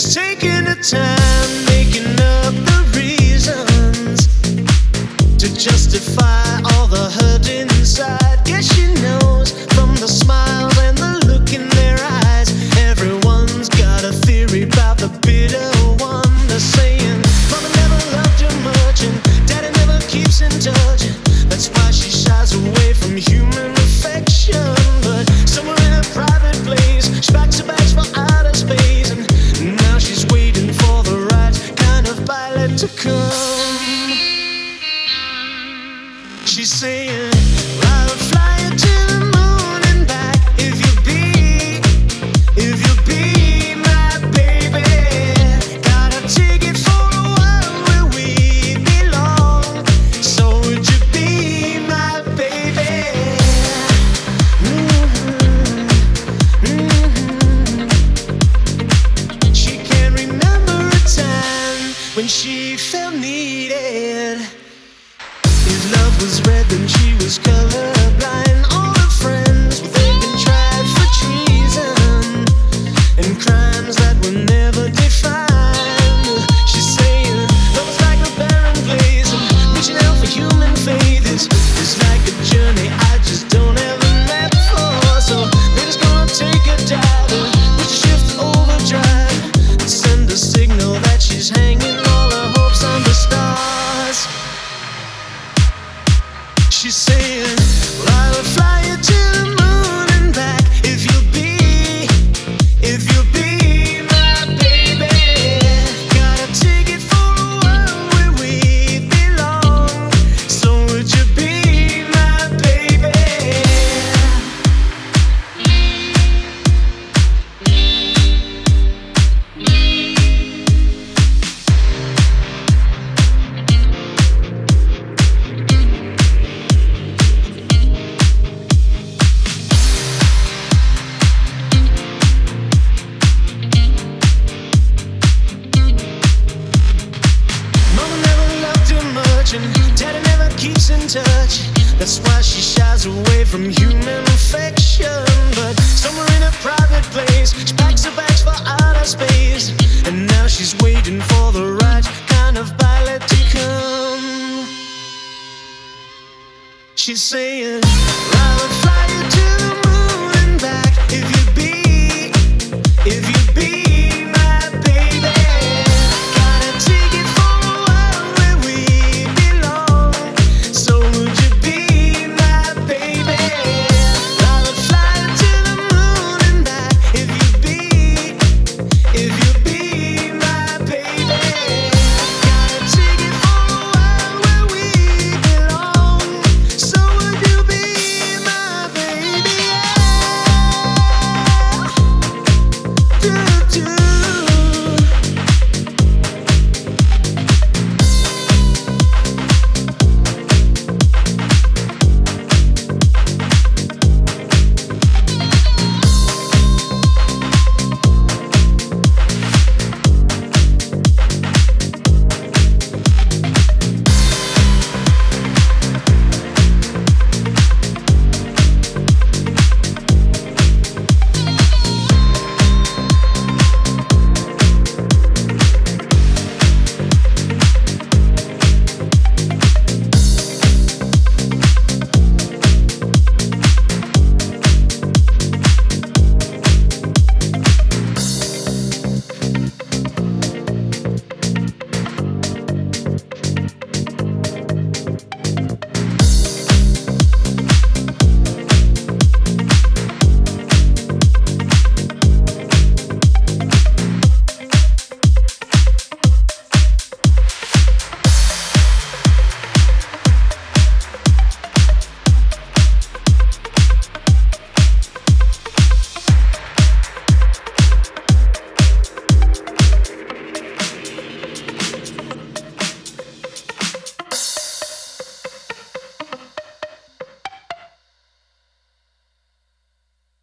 Taking her time, making up the reasons to justify all the hurt inside. Wildflower she said. in touch. That's why she shies away from human affection. But somewhere in a private place, she packs her bags for outer space. And now she's waiting for the right kind of pilot to come. She's saying,